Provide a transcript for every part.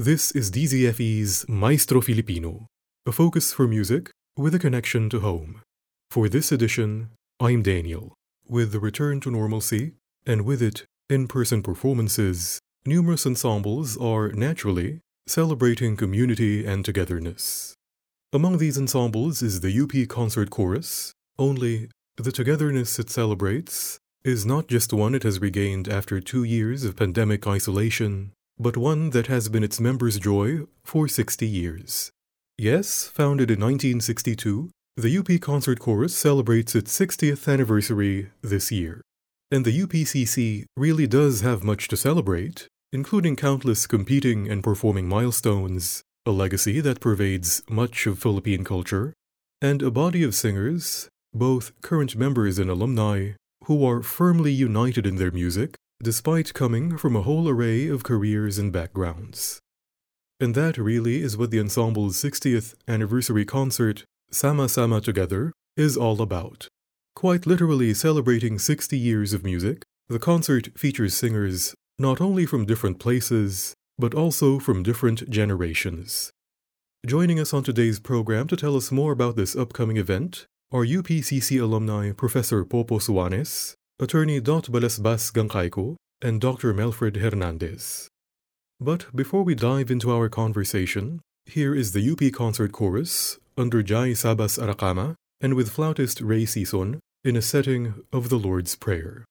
This is DZFE's Maestro Filipino, a focus for music with a connection to home. For this edition, I'm Daniel. With the return to normalcy, and with it, in person performances, numerous ensembles are naturally celebrating community and togetherness. Among these ensembles is the UP Concert Chorus, only the togetherness it celebrates is not just one it has regained after two years of pandemic isolation, but one that has been its members' joy for 60 years. Yes, founded in 1962, the UP Concert Chorus celebrates its 60th anniversary this year. And the UPCC really does have much to celebrate, including countless competing and performing milestones, a legacy that pervades much of Philippine culture, and a body of singers, both current members and alumni, who are firmly united in their music despite coming from a whole array of careers and backgrounds. And that really is what the ensemble's 60th anniversary concert, Sama Sama Together, is all about. Quite literally celebrating 60 years of music, the concert features singers not only from different places, but also from different generations. Joining us on today's program to tell us more about this upcoming event are UPCC alumni Professor Popo Suanes, attorney Dot Balasbas Gancayco, and Dr. Melfred Hernandez. But before we dive into our conversation, here is the UP Concert Chorus under Jai Sabas Aracama and with flautist Ray Sison in a setting of the Lord's Prayer.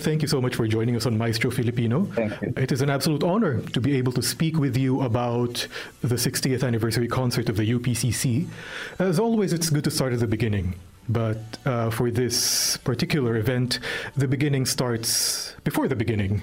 Thank you so much for joining us on Maestro Filipino. Thank you. It is an absolute honor to be able to speak with you about the 60th anniversary concert of the UPCC. As always, it's good to start at the beginning. But uh, for this particular event, the beginning starts before the beginning.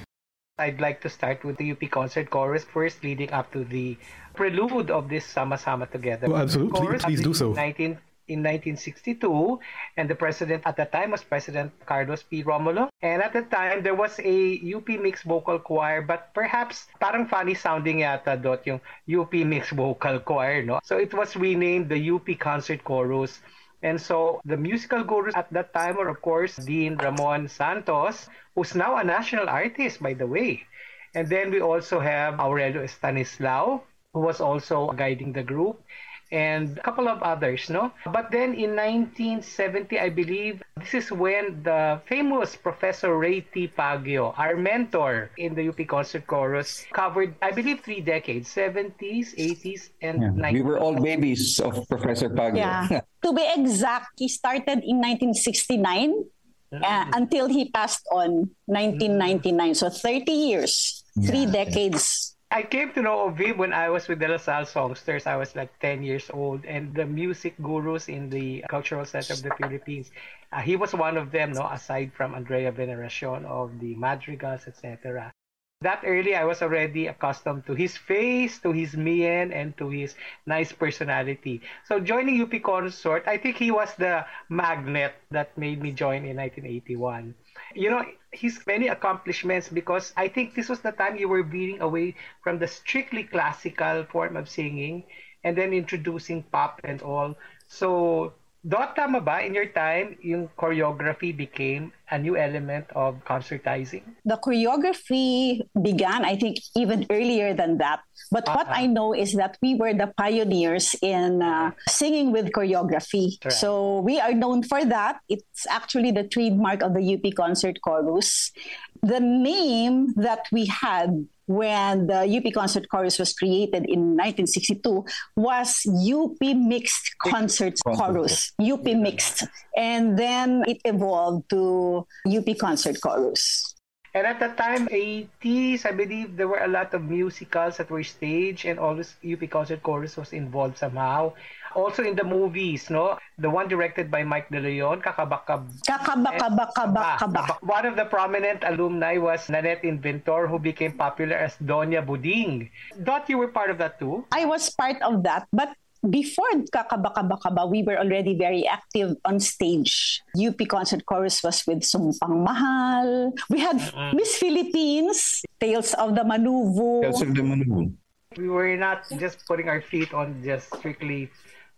I'd like to start with the UP Concert Chorus first, leading up to the prelude of this Sama Sama Together. Oh, absolutely. Chorus Please do so. 19, in 1962, and the president at the time was President Carlos P. Romulo. And at the time, there was a UP mixed vocal choir, but perhaps parang funny sounding yata dot yung UP mixed vocal choir, no? So it was renamed the UP Concert Chorus. And so the musical gurus at that time were, of course, Dean Ramon Santos, who's now a national artist, by the way. And then we also have Aurelio Stanislao, who was also guiding the group, and a couple of others, no? But then in 1970, I believe, this is when the famous Professor Ray T. Pagio, our mentor in the UP Concert Chorus, covered, I believe, three decades, 70s, 80s, and Yeah. 90s. We were all babies of Professor Pagyo. Yeah. to be exact, he started in 1969 uh, until he passed on 1999. So 30 years, three Yeah. decades. I came to know of him when I was with the La Salle Songsters. I was like 10 years old, and the music gurus in the Cultural Center of the Philippines. Uh, he was one of them, no, aside from Andrea Veneracion of the Madrigals, etc. That early, I was already accustomed to his face, to his mien, and to his nice personality. So joining UP Consort, I think he was the magnet that made me join in 1981 you know his many accomplishments because I think this was the time you were veering away from the strictly classical form of singing and then introducing pop and all. So, Dot, tama ba? In your time, yung choreography became a new element of concertizing? The choreography began, I think, even earlier than that. But what Uh-huh. I know is that we were the pioneers in uh, singing with choreography. Correct. So we are known for that. It's actually the trademark of the UP Concert Chorus. The name that we had when the UP Concert Chorus was created in 1962 was UP Mixed Concert Chorus. UP Mixed. And then it evolved to UP Concert Chorus. And at the time, 80s, I believe there were a lot of musicals that were staged and always UP Concert Chorus was involved somehow. Also in the movies, no? The one directed by Mike De Leon, Kakabakab. Kakabakabakabakabak. Ah, one of the prominent alumni was Nanette Inventor, who became popular as Doña Buding. Dot, you were part of that too? I was part of that, but before Kakabakabakaba, we were already very active on stage. UP Concert Chorus was with Sumpang Mahal. We had Miss Philippines, Tales of the Manuvu. Tales of the Manu. We were not just putting our feet on just strictly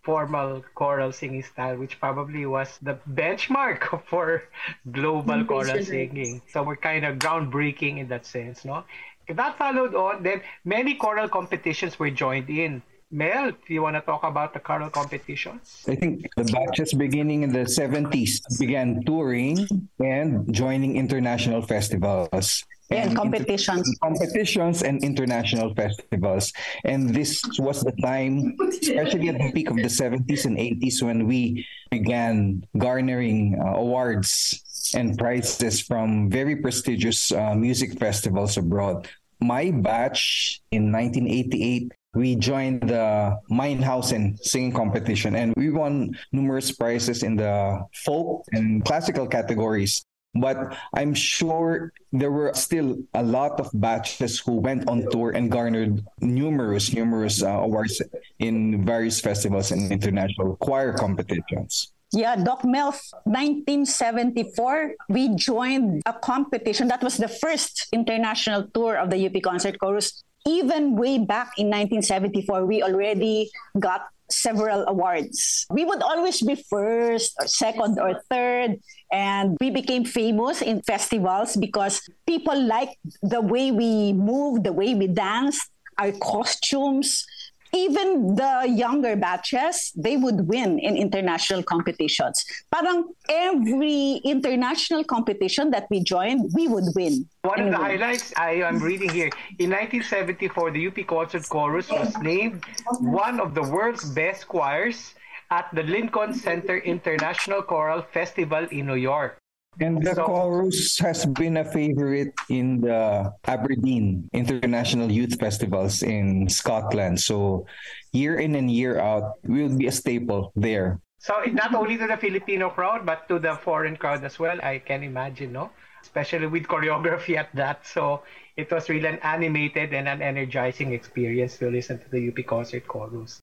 formal choral singing style, which probably was the benchmark for global choral singing. So we're kind of groundbreaking in that sense, no? That followed on, then many choral competitions were joined in. Mel, do you want to talk about the choral competitions? I think the batches beginning in the 70s began touring and joining international festivals. And inter- competitions. competitions and international festivals. And this was the time, especially at the peak of the 70s and 80s, when we began garnering uh, awards and prizes from very prestigious uh, music festivals abroad. My batch in 1988 we joined the Meinhausen singing competition and we won numerous prizes in the folk and classical categories. But I'm sure there were still a lot of batches who went on tour and garnered numerous, numerous uh, awards in various festivals and international choir competitions. Yeah, Doc Mel, 1974, we joined a competition. That was the first international tour of the UP Concert Chorus. Even way back in 1974, we already got several awards. We would always be first or second or third. And we became famous in festivals because people liked the way we moved, the way we danced, our costumes. Even the younger batches, they would win in international competitions. Parang every international competition that we joined, we would win. One of the highlights I am reading here in 1974, the UP Concert Chorus was named one of the world's best choirs at the Lincoln Center International Choral Festival in New York. And the So- chorus has been a favorite in the Aberdeen International Youth Festivals in Scotland. So year in and year out, we'll be a staple there. So not only to the Filipino crowd, but to the foreign crowd as well, I can imagine, no? Especially with choreography at that. So it was really an animated and an energizing experience to listen to the UP Concert Chorus.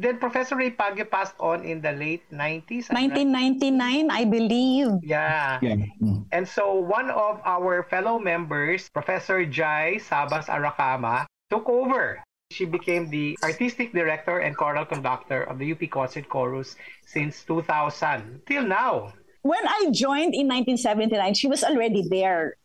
Then Professor Ray Paguio passed on in the late 90s. I'm right? 1999, I believe. Yeah. Yeah. Mm. And so one of our fellow members, Professor Jai Sabas Aracama, took over. She became the artistic director and choral conductor of the UP Concert Chorus since 2000 till now. When I joined in 1979, she was already there.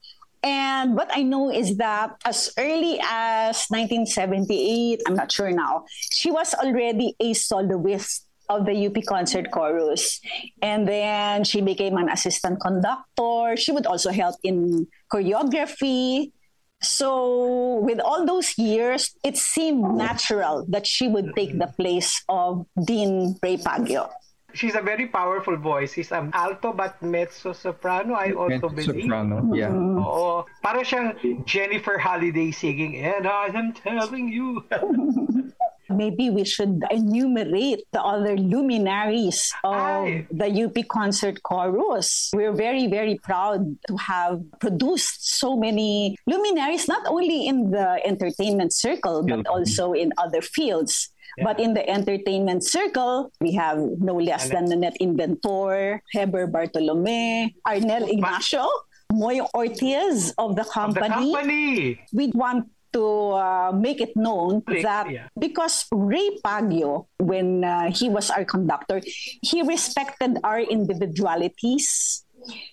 And what I know is that as early as 1978, I'm not sure now, she was already a soloist of the UP Concert Chorus. And then she became an assistant conductor. She would also help in choreography. So, with all those years, it seemed natural that she would take the place of Dean Ray Paguio. She's a very powerful voice. She's an alto but mezzo soprano, I also believe. Soprano. Yeah. Oh, Para siyang Jennifer Holliday singing, and I am telling you. Maybe we should enumerate the other luminaries of Aye. the UP Concert Chorus. We're very, very proud to have produced so many luminaries, not only in the entertainment circle, but also in other fields. But in the entertainment circle, we have no less than Nanette Inventor, Heber Bartolome, Arnel Ignacio, Moy Ortiz of the Of the company company. we want to uh, make it known that yeah. because Ray Paguio, when uh, he was our conductor, he respected our individualities.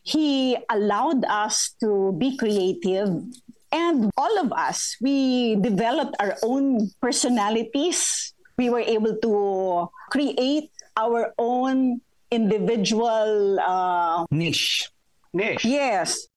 He allowed us to be creative. And all of us, we developed our own personalities. We were able to create our own individual, uh, Niche. Nish. yes,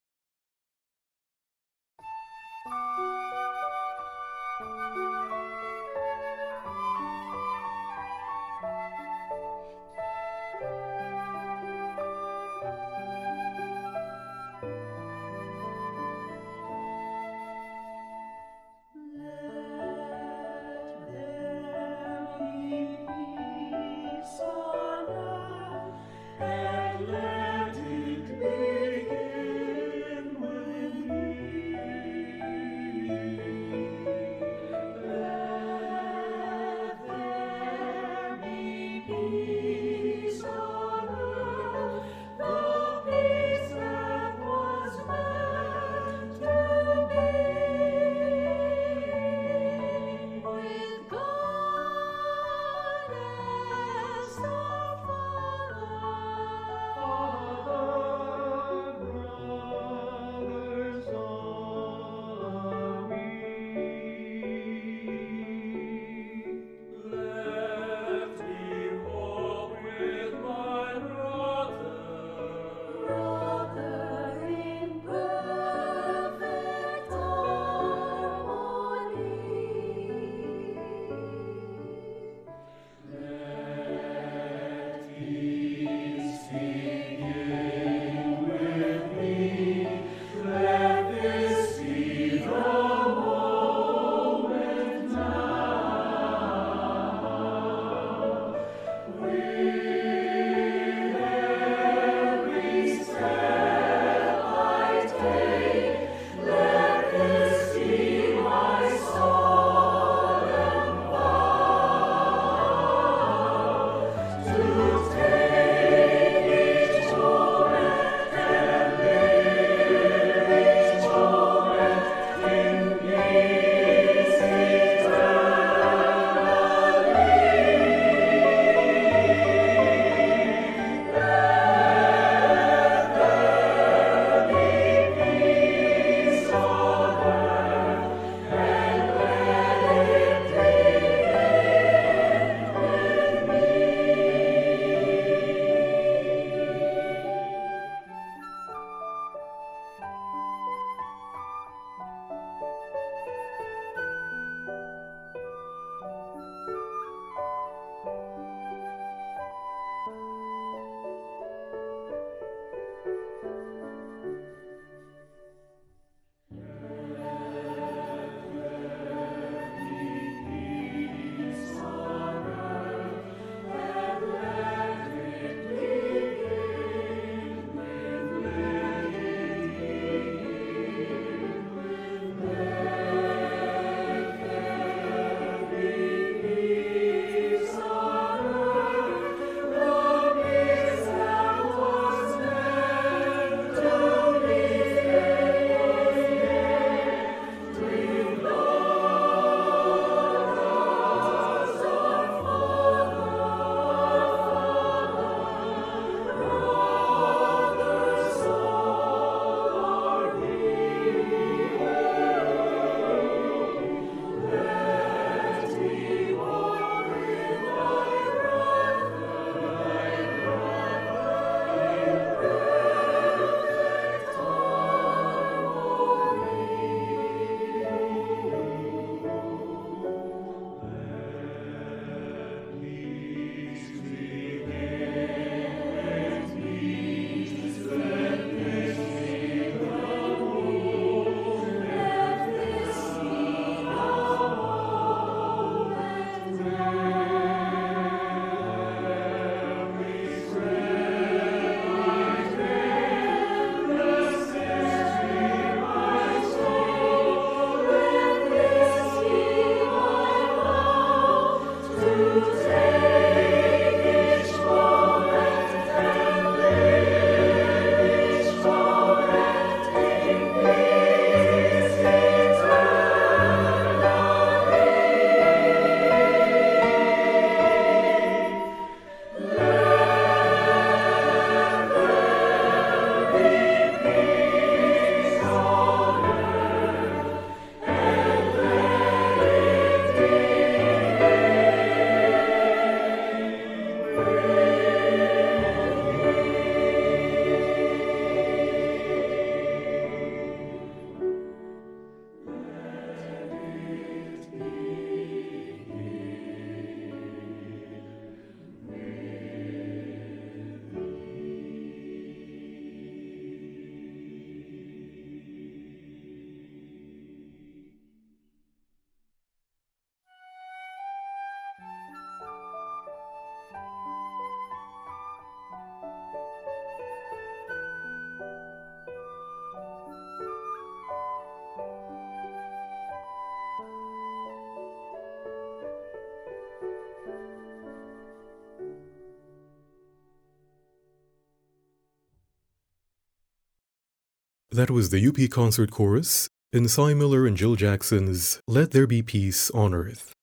That was the UP Concert Chorus in Sy Miller and Jill Jackson's Let There Be Peace on Earth.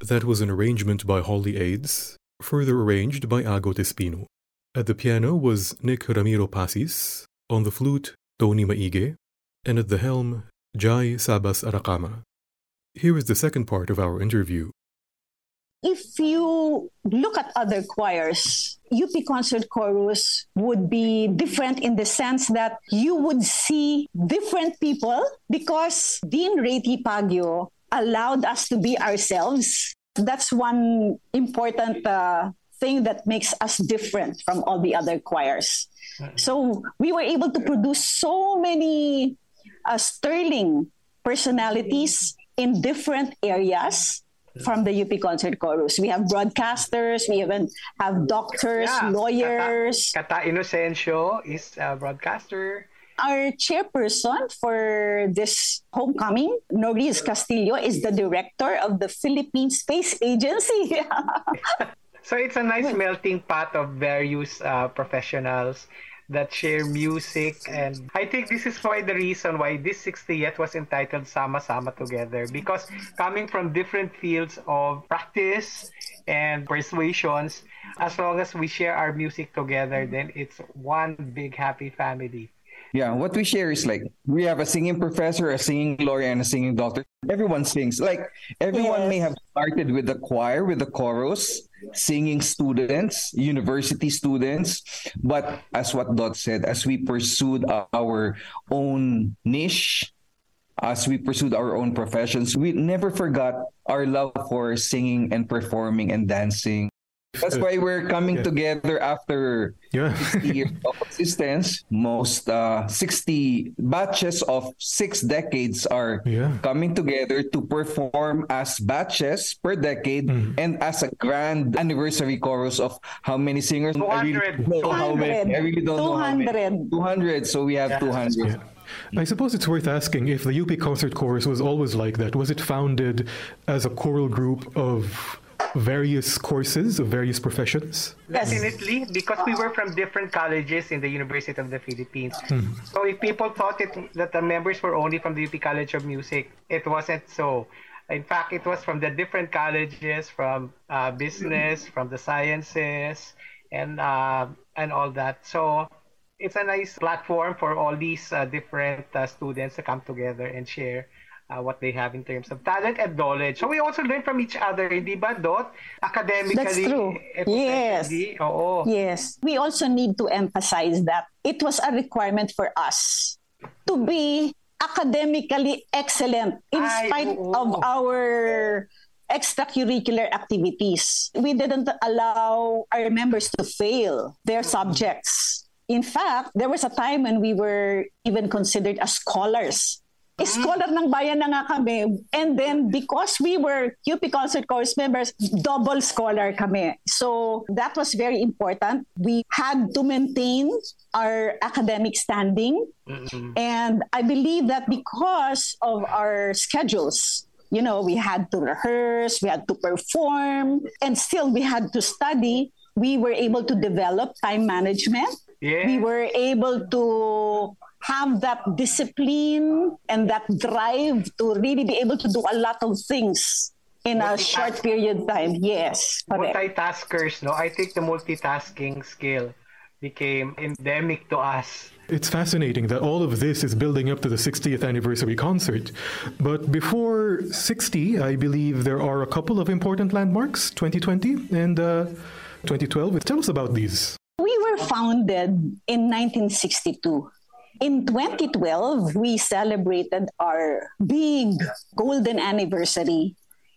That was an arrangement by Hawley Ades, further arranged by Agot Espino. At the piano was Nick Ramiro Pasis, on the flute, Tony Maige, and at the helm, Jai Sabas Aracama. Here is the second part of our interview. If you look at other choirs, UP Concert Chorus would be different in the sense that you would see different people because Dean Rati Paguio allowed us to be ourselves. That's one important uh, thing that makes us different from all the other choirs. So we were able to produce so many uh, sterling personalities in different areas from the UP Concert Chorus. We have broadcasters, we even have doctors, Yeah, lawyers. Kata, Kata Inocencio is a broadcaster. Our chairperson for this homecoming, Noris Castillo, is the director of the Philippine Space Agency. So it's a nice melting pot of various uh, professionals that share music and I think this is why the reason why this 60th was entitled Sama Sama Together because coming from different fields of practice and persuasions as long as we share our music together then it's one big happy family. Yeah, what we share is like we have a singing professor, a singing lawyer, and a singing doctor. Everyone sings. Like everyone Yes. may have started with the choir, with the chorus, singing students, university students. But as what Dot said, as we pursued our own niche, as we pursued our own professions, we never forgot our love for singing and performing and dancing. That's why we're coming Yeah. together after Yeah. 60 years of existence. Most uh, 60 batches of six decades are Yeah. coming together to perform as batches per decade Mm. and as a grand anniversary chorus of how many singers? I really 200. don't know how many. I really don't know how many. 200. 200. So we have 200. I suppose it's worth asking if the UP Concert Chorus was always like that. Was it founded as a choral group of various courses, of various professions? Definitely, because we were from different colleges in the University of the Philippines. So if people thought it, that the members were only from the UP College of Music, it wasn't so. In fact, it was from the different colleges, from uh, business, from the sciences, and uh, and all that. So it's a nice platform for all these uh, different uh, students to come together and share uh, what they have in terms of talent and knowledge. So we also learn from each other, hindi ba, Dot? Academically. That's true. Yes. Oo. Yes. We also need to emphasize that it was a requirement for us to be academically excellent in Ay, spite oo. of our extracurricular activities. We didn't allow our members to fail their subjects. In fact, there was a time when we were even considered as scholars. Scholar ng bayan na nga kami. And then because we were UP Concert Chorus members, double scholar kami. So that was very important. We had to maintain our academic standing. And I believe that because of our schedules, you know, we had to rehearse, we had to perform, and still we had to study. We were able to develop time management. Yeah. We were able to have that discipline and that drive to really be able to do a lot of things in a short period of time. Yes, correct. multitaskers, no? I think the multitasking skill became endemic to us. It's fascinating that all of this is building up to the 60th anniversary concert. But before 60, I believe there are a couple of important landmarks 2020 and uh, 2012. Tell us about these. We were founded in 1962. In 2012, we celebrated our big golden anniversary.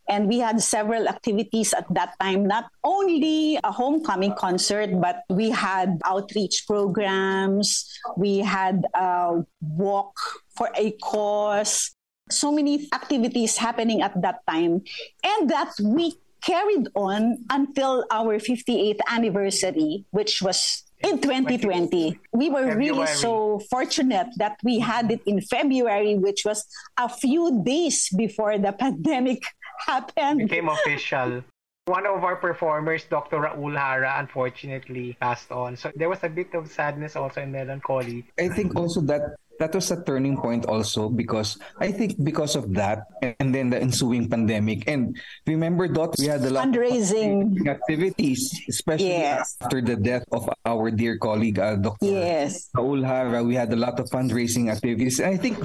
And we had several activities at that time, not only a homecoming concert, but we had outreach programs, we had a walk for a cause, so many activities happening at that time. And that we carried on until our 58th anniversary, which was in 2020. We were really so fortunate that we had it in February, which was a few days before the pandemic happened. Became official. One of our performers, Dr. Raul Hara, unfortunately passed on. So there was a bit of sadness also and melancholy. I think also that that was a turning point also because I think because of that and then the ensuing pandemic. And remember Dot we had a lot fundraising. of activities especially Yes. after the death of our dear colleague uh, Dr. yes. Raul Hara we had a lot of fundraising activities. And I think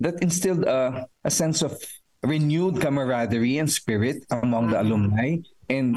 that instilled uh, a sense of renewed camaraderie and spirit among the alumni. And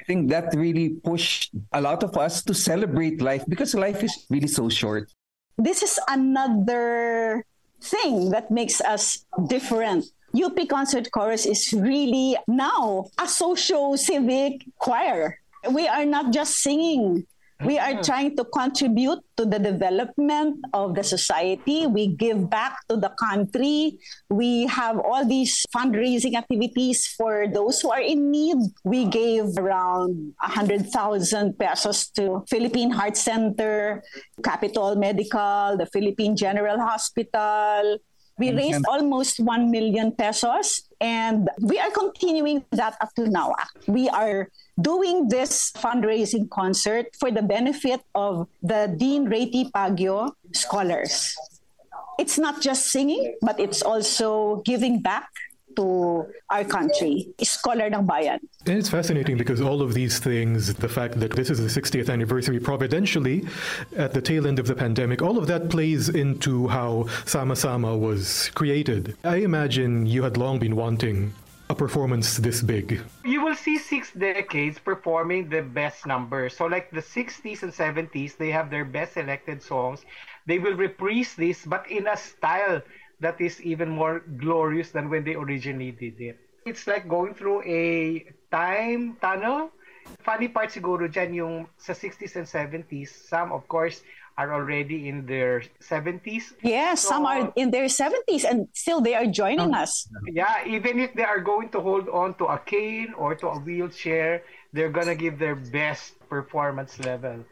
I think that really pushed a lot of us to celebrate life because life is really so short this is another thing that makes us different. UP Concert Chorus is really now a socio civic choir. We are not just singing. We are mm-hmm. trying to contribute to the development of the society. We give back to the country. We have all these fundraising activities for those who are in need. We gave around 100,000 pesos to Philippine Heart Center, Capital Medical, the Philippine General Hospital. We mm-hmm. raised almost 1 million pesos and we are continuing that up to now. We are doing this fundraising concert for the benefit of the Dean Reti Paguio scholars. It's not just singing, but it's also giving back to our country. Scholar ng Bayan. And it's fascinating because all of these things, the fact that this is the 60th anniversary providentially at the tail end of the pandemic, all of that plays into how Sama Sama was created. I imagine you had long been wanting a performance this big. You will see six decades performing the best numbers. So, like the 60s and 70s, they have their best selected songs. They will reprise this, but in a style that is even more glorious than when they originally did it. It's like going through a time tunnel. Funny part siguro dyan yung sa 60s and 70s, some of course are already in their 70s. Yes, some are in their 70s and still they are joining us. Yeah, even if they are going to hold on to a cane or to a wheelchair, they're gonna give their best performance level.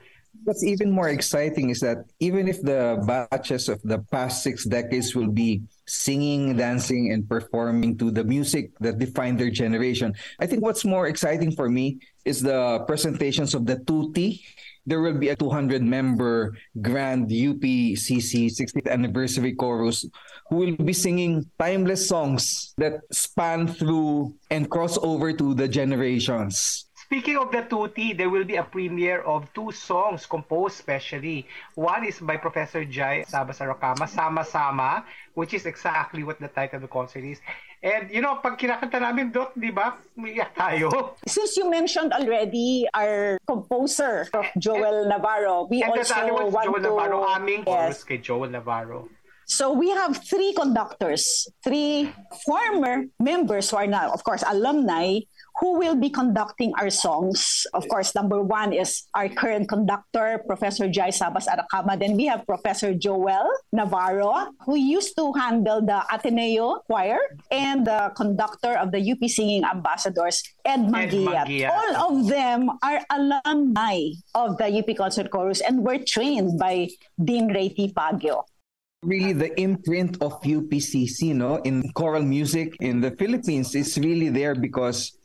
What's even more exciting is that even if the batches of the past six decades will be singing, dancing, and performing to the music that defined their generation, I think what's more exciting for me is the presentations of the Tutti. There will be a 200 member grand UPCC 60th anniversary chorus who will be singing timeless songs that span through and cross over to the generations. Speaking of the Tuti, there will be a premiere of two songs composed specially. One is by Professor Jai Sabasarakama, Sama Sama, which is exactly what the title of the concert is. And you know, pag kinakanta namin, Dot, di ba, umiyak tayo. Since you mentioned already our composer, Joel Navarro, we And also want Joel to... Navarro, aming Yes. kay Joel Navarro. So we have three conductors, three former members who are now, of course, alumni who will be conducting our songs. Of course, number one is our current conductor, Professor Jai Sabas Aracama. Then we have Professor Joel Navarro, who used to handle the Ateneo Choir, and the conductor of the UP Singing Ambassadors, Ed. Manguiat. All of them are alumni of the UP Concert Chorus and were trained by Dean Reti Paguio. really the imprint of UPCC, no, in choral music in the Philippines is really there because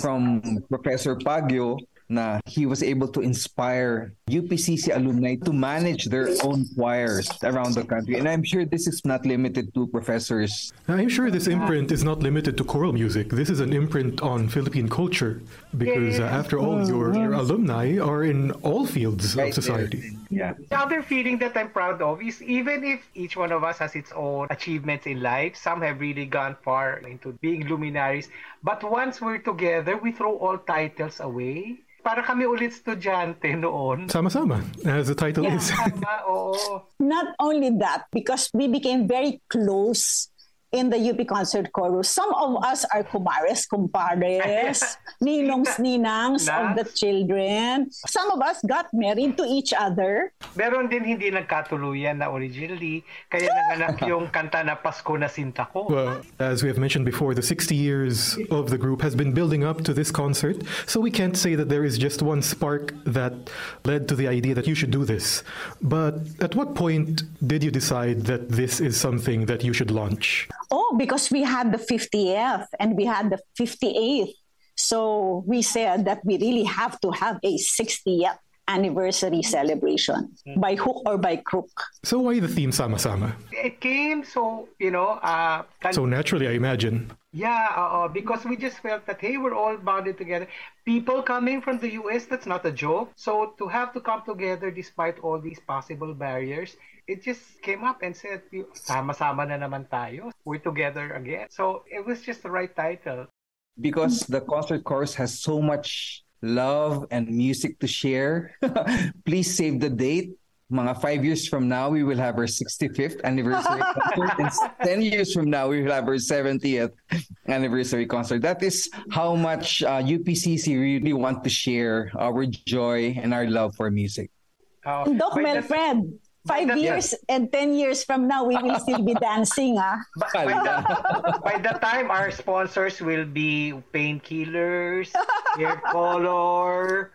from Professor Paguio na he was able to inspire UPCC alumni to manage their own choirs around the country. And I'm sure this is not limited to professors. I'm sure this imprint is not limited to choral music. This is an imprint on Philippine culture because, uh, after all, your, your alumni are in all fields of Right there. society. Yeah. The other feeling that I'm proud of is even if each one of us has its own achievements in life, some have really gone far into being luminaries. But once we're together, we throw all titles away. Para kami ulit estudyante noon. Sama-sama, as the title Yeah. is. Tama, oo. Not only that, because we became very close in the UP Concert Chorus. Some of us are kumares, kumpares, ninongs, ninangs of the children. Some of us got married to each other. Meron din hindi nagkatuluyan na originally, kaya nanganak yung kanta na Pasko na Sinta ko. Well, as we have mentioned before, the 60 years of the group has been building up to this concert, so we can't say that there is just one spark that led to the idea that you should do this. But at what point did you decide that this is something that you should launch? Oh, because we had the 50th and we had the 58th. So we said that we really have to have a 60th anniversary celebration by hook or by crook. So why the theme Sama Sama? It came so, you know, uh, kan- So naturally, I imagine. yeah, uh, because we just felt that, hey, we're all bonded together. People coming from the US, that's not a joke. So to have to come together despite all these possible barriers, it just came up and said, sama-sama na naman tayo. We're together again. So it was just the right title. because the concert course has so much love and music to share. Please save the date. Mga five years from now, we will have our 65th anniversary concert. And 10 years from now, we will have our 70th anniversary concert. That is how much uh, UPCC really want to share our joy and our love for music. Uh, Doc the- Melfred, five that- years and 10 years from now, we will still be dancing. Ah. by, by the, by the time our sponsors will be painkillers, hair color.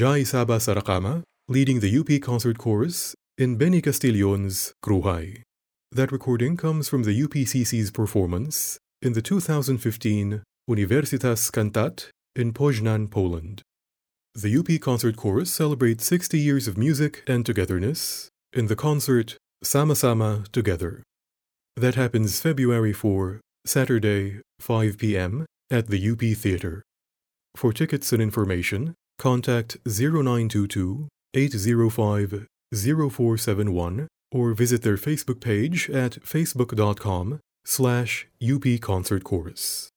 Jai Sabas Aracama, leading the UP Concert Chorus in Benny Castillon's Kruhay. That recording comes from the UPCC's performance in the 2015 Universitas Cantat in Poznan, Poland. The UP Concert Chorus celebrates 60 years of music and togetherness in the concert Sama Sama Together. That happens February 4, Saturday, 5 p.m. at the UP Theatre. For tickets and information, contact 0922 805 0471 or visit their Facebook page at facebook.com slash UP Concert Chorus.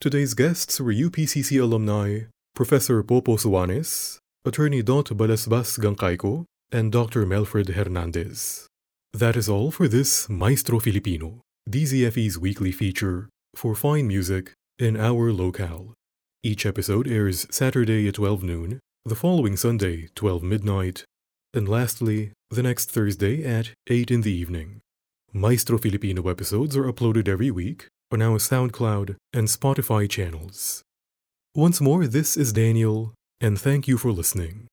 Today's guests were UPCC alumni Professor Popo Suanes, Attorney Dot Balasbas Gancayco, and Dr. Melfred Hernandez. That is all for this Maestro Filipino, DZFE's weekly feature for fine music in our locale. Each episode airs Saturday at 12 noon, the following Sunday, 12 midnight, and lastly, the next Thursday at 8 in the evening. Maestro Filipino episodes are uploaded every week on our SoundCloud and Spotify channels. Once more, this is Daniel, and thank you for listening.